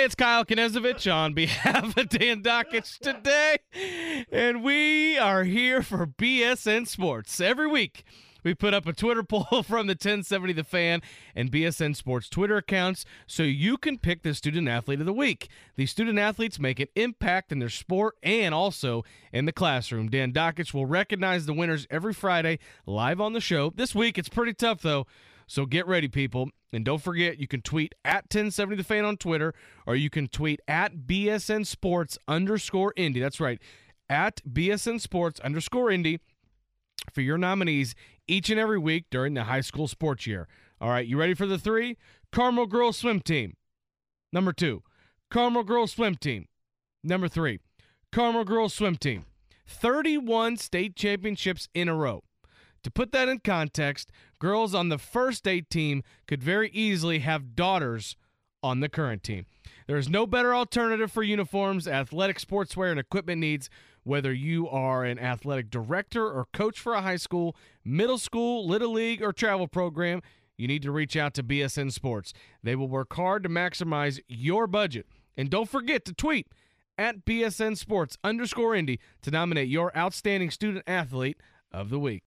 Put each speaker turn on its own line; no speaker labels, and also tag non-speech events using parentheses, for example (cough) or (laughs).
Hey, it's Kyle Knezovich on behalf of Dan Dakich today, and we are here for BSN Sports. Every week, we put up a Twitter (laughs) poll from the 1070 The Fan and BSN Sports Twitter accounts so you can pick the student athlete of the week. These student athletes make an impact in their sport and also in the classroom. Dan Dakich will recognize the winners every Friday live on the show. This week, it's pretty tough, though. So get ready, people. And don't forget, you can tweet at 1070 The Fan on Twitter, or you can tweet at BSN Sports underscore Indy. That's right, at BSN Sports underscore Indy for your nominees each and every week during the high school sports year. All right, you ready for the three? Carmel Girls Swim Team. Number two, Carmel Girls Swim Team. Number three, Carmel Girls Swim Team. 31 state championships in a row. To put that in context, girls on the first state team could very easily have daughters on the current team. There is no better alternative for uniforms, athletic sportswear, and equipment needs, whether you are an athletic director or coach for a high school, middle school, little league, or travel program. You need to reach out to BSN Sports. They will work hard to maximize your budget. And don't forget to tweet at BSN Sports underscore Indy to nominate your outstanding student athlete of the week.